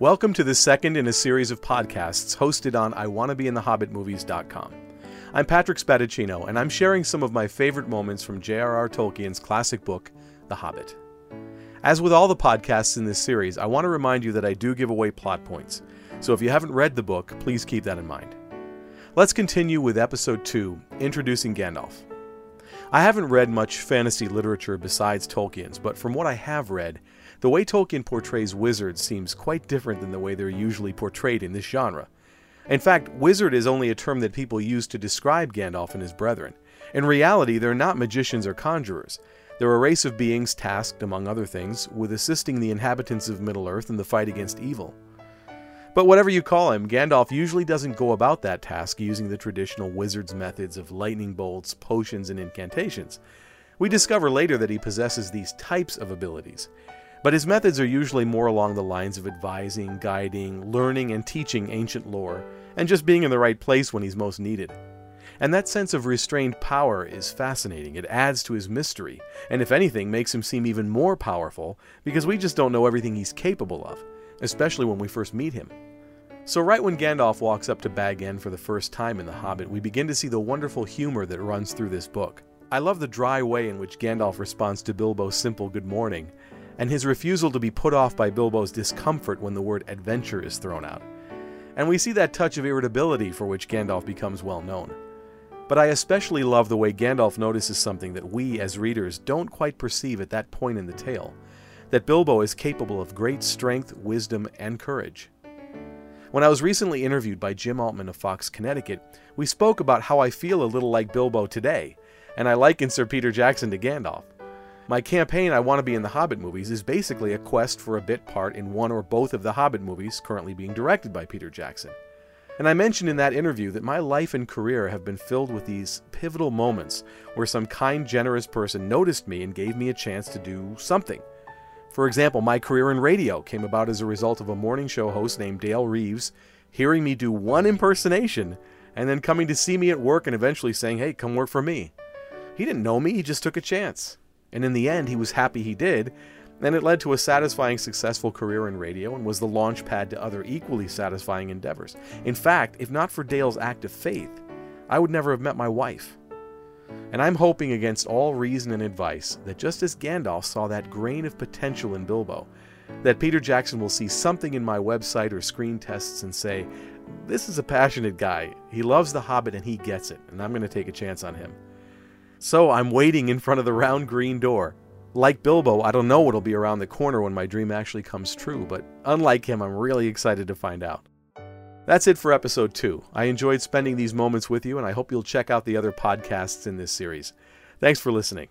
Welcome to the second in a series of podcasts hosted on iwannabeInTheHobbitMovies.com. I'm Patrick Spadaccino, and I'm sharing some of my favorite moments from J.R.R. Tolkien's classic book, The Hobbit. As with all the podcasts in this series, I want to remind you that I do give away plot points, so if you haven't read the book, please keep that in mind. Let's continue with Episode 2 Introducing Gandalf. I haven't read much fantasy literature besides Tolkien's, but from what I have read, the way Tolkien portrays wizards seems quite different than the way they're usually portrayed in this genre. In fact, wizard is only a term that people use to describe Gandalf and his brethren. In reality, they're not magicians or conjurers. They're a race of beings tasked, among other things, with assisting the inhabitants of Middle-earth in the fight against evil. But whatever you call him, Gandalf usually doesn't go about that task using the traditional wizard's methods of lightning bolts, potions, and incantations. We discover later that he possesses these types of abilities, but his methods are usually more along the lines of advising, guiding, learning, and teaching ancient lore, and just being in the right place when he's most needed. And that sense of restrained power is fascinating. It adds to his mystery, and if anything, makes him seem even more powerful because we just don't know everything he's capable of, especially when we first meet him. So, right when Gandalf walks up to Bag End for the first time in The Hobbit, we begin to see the wonderful humor that runs through this book. I love the dry way in which Gandalf responds to Bilbo's simple good morning, and his refusal to be put off by Bilbo's discomfort when the word adventure is thrown out. And we see that touch of irritability for which Gandalf becomes well known. But I especially love the way Gandalf notices something that we, as readers, don't quite perceive at that point in the tale that Bilbo is capable of great strength, wisdom, and courage. When I was recently interviewed by Jim Altman of Fox Connecticut, we spoke about how I feel a little like Bilbo today, and I liken Sir Peter Jackson to Gandalf. My campaign, I Want to Be in the Hobbit movies, is basically a quest for a bit part in one or both of the Hobbit movies currently being directed by Peter Jackson. And I mentioned in that interview that my life and career have been filled with these pivotal moments where some kind, generous person noticed me and gave me a chance to do something. For example, my career in radio came about as a result of a morning show host named Dale Reeves hearing me do one impersonation and then coming to see me at work and eventually saying, hey, come work for me. He didn't know me, he just took a chance. And in the end, he was happy he did, and it led to a satisfying, successful career in radio and was the launch pad to other equally satisfying endeavors. In fact, if not for Dale's act of faith, I would never have met my wife. And I'm hoping against all reason and advice that just as Gandalf saw that grain of potential in Bilbo, that Peter Jackson will see something in my website or screen tests and say, This is a passionate guy. He loves The Hobbit and he gets it, and I'm going to take a chance on him. So I'm waiting in front of the round green door. Like Bilbo, I don't know what'll be around the corner when my dream actually comes true, but unlike him, I'm really excited to find out. That's it for episode 2. I enjoyed spending these moments with you, and I hope you'll check out the other podcasts in this series. Thanks for listening.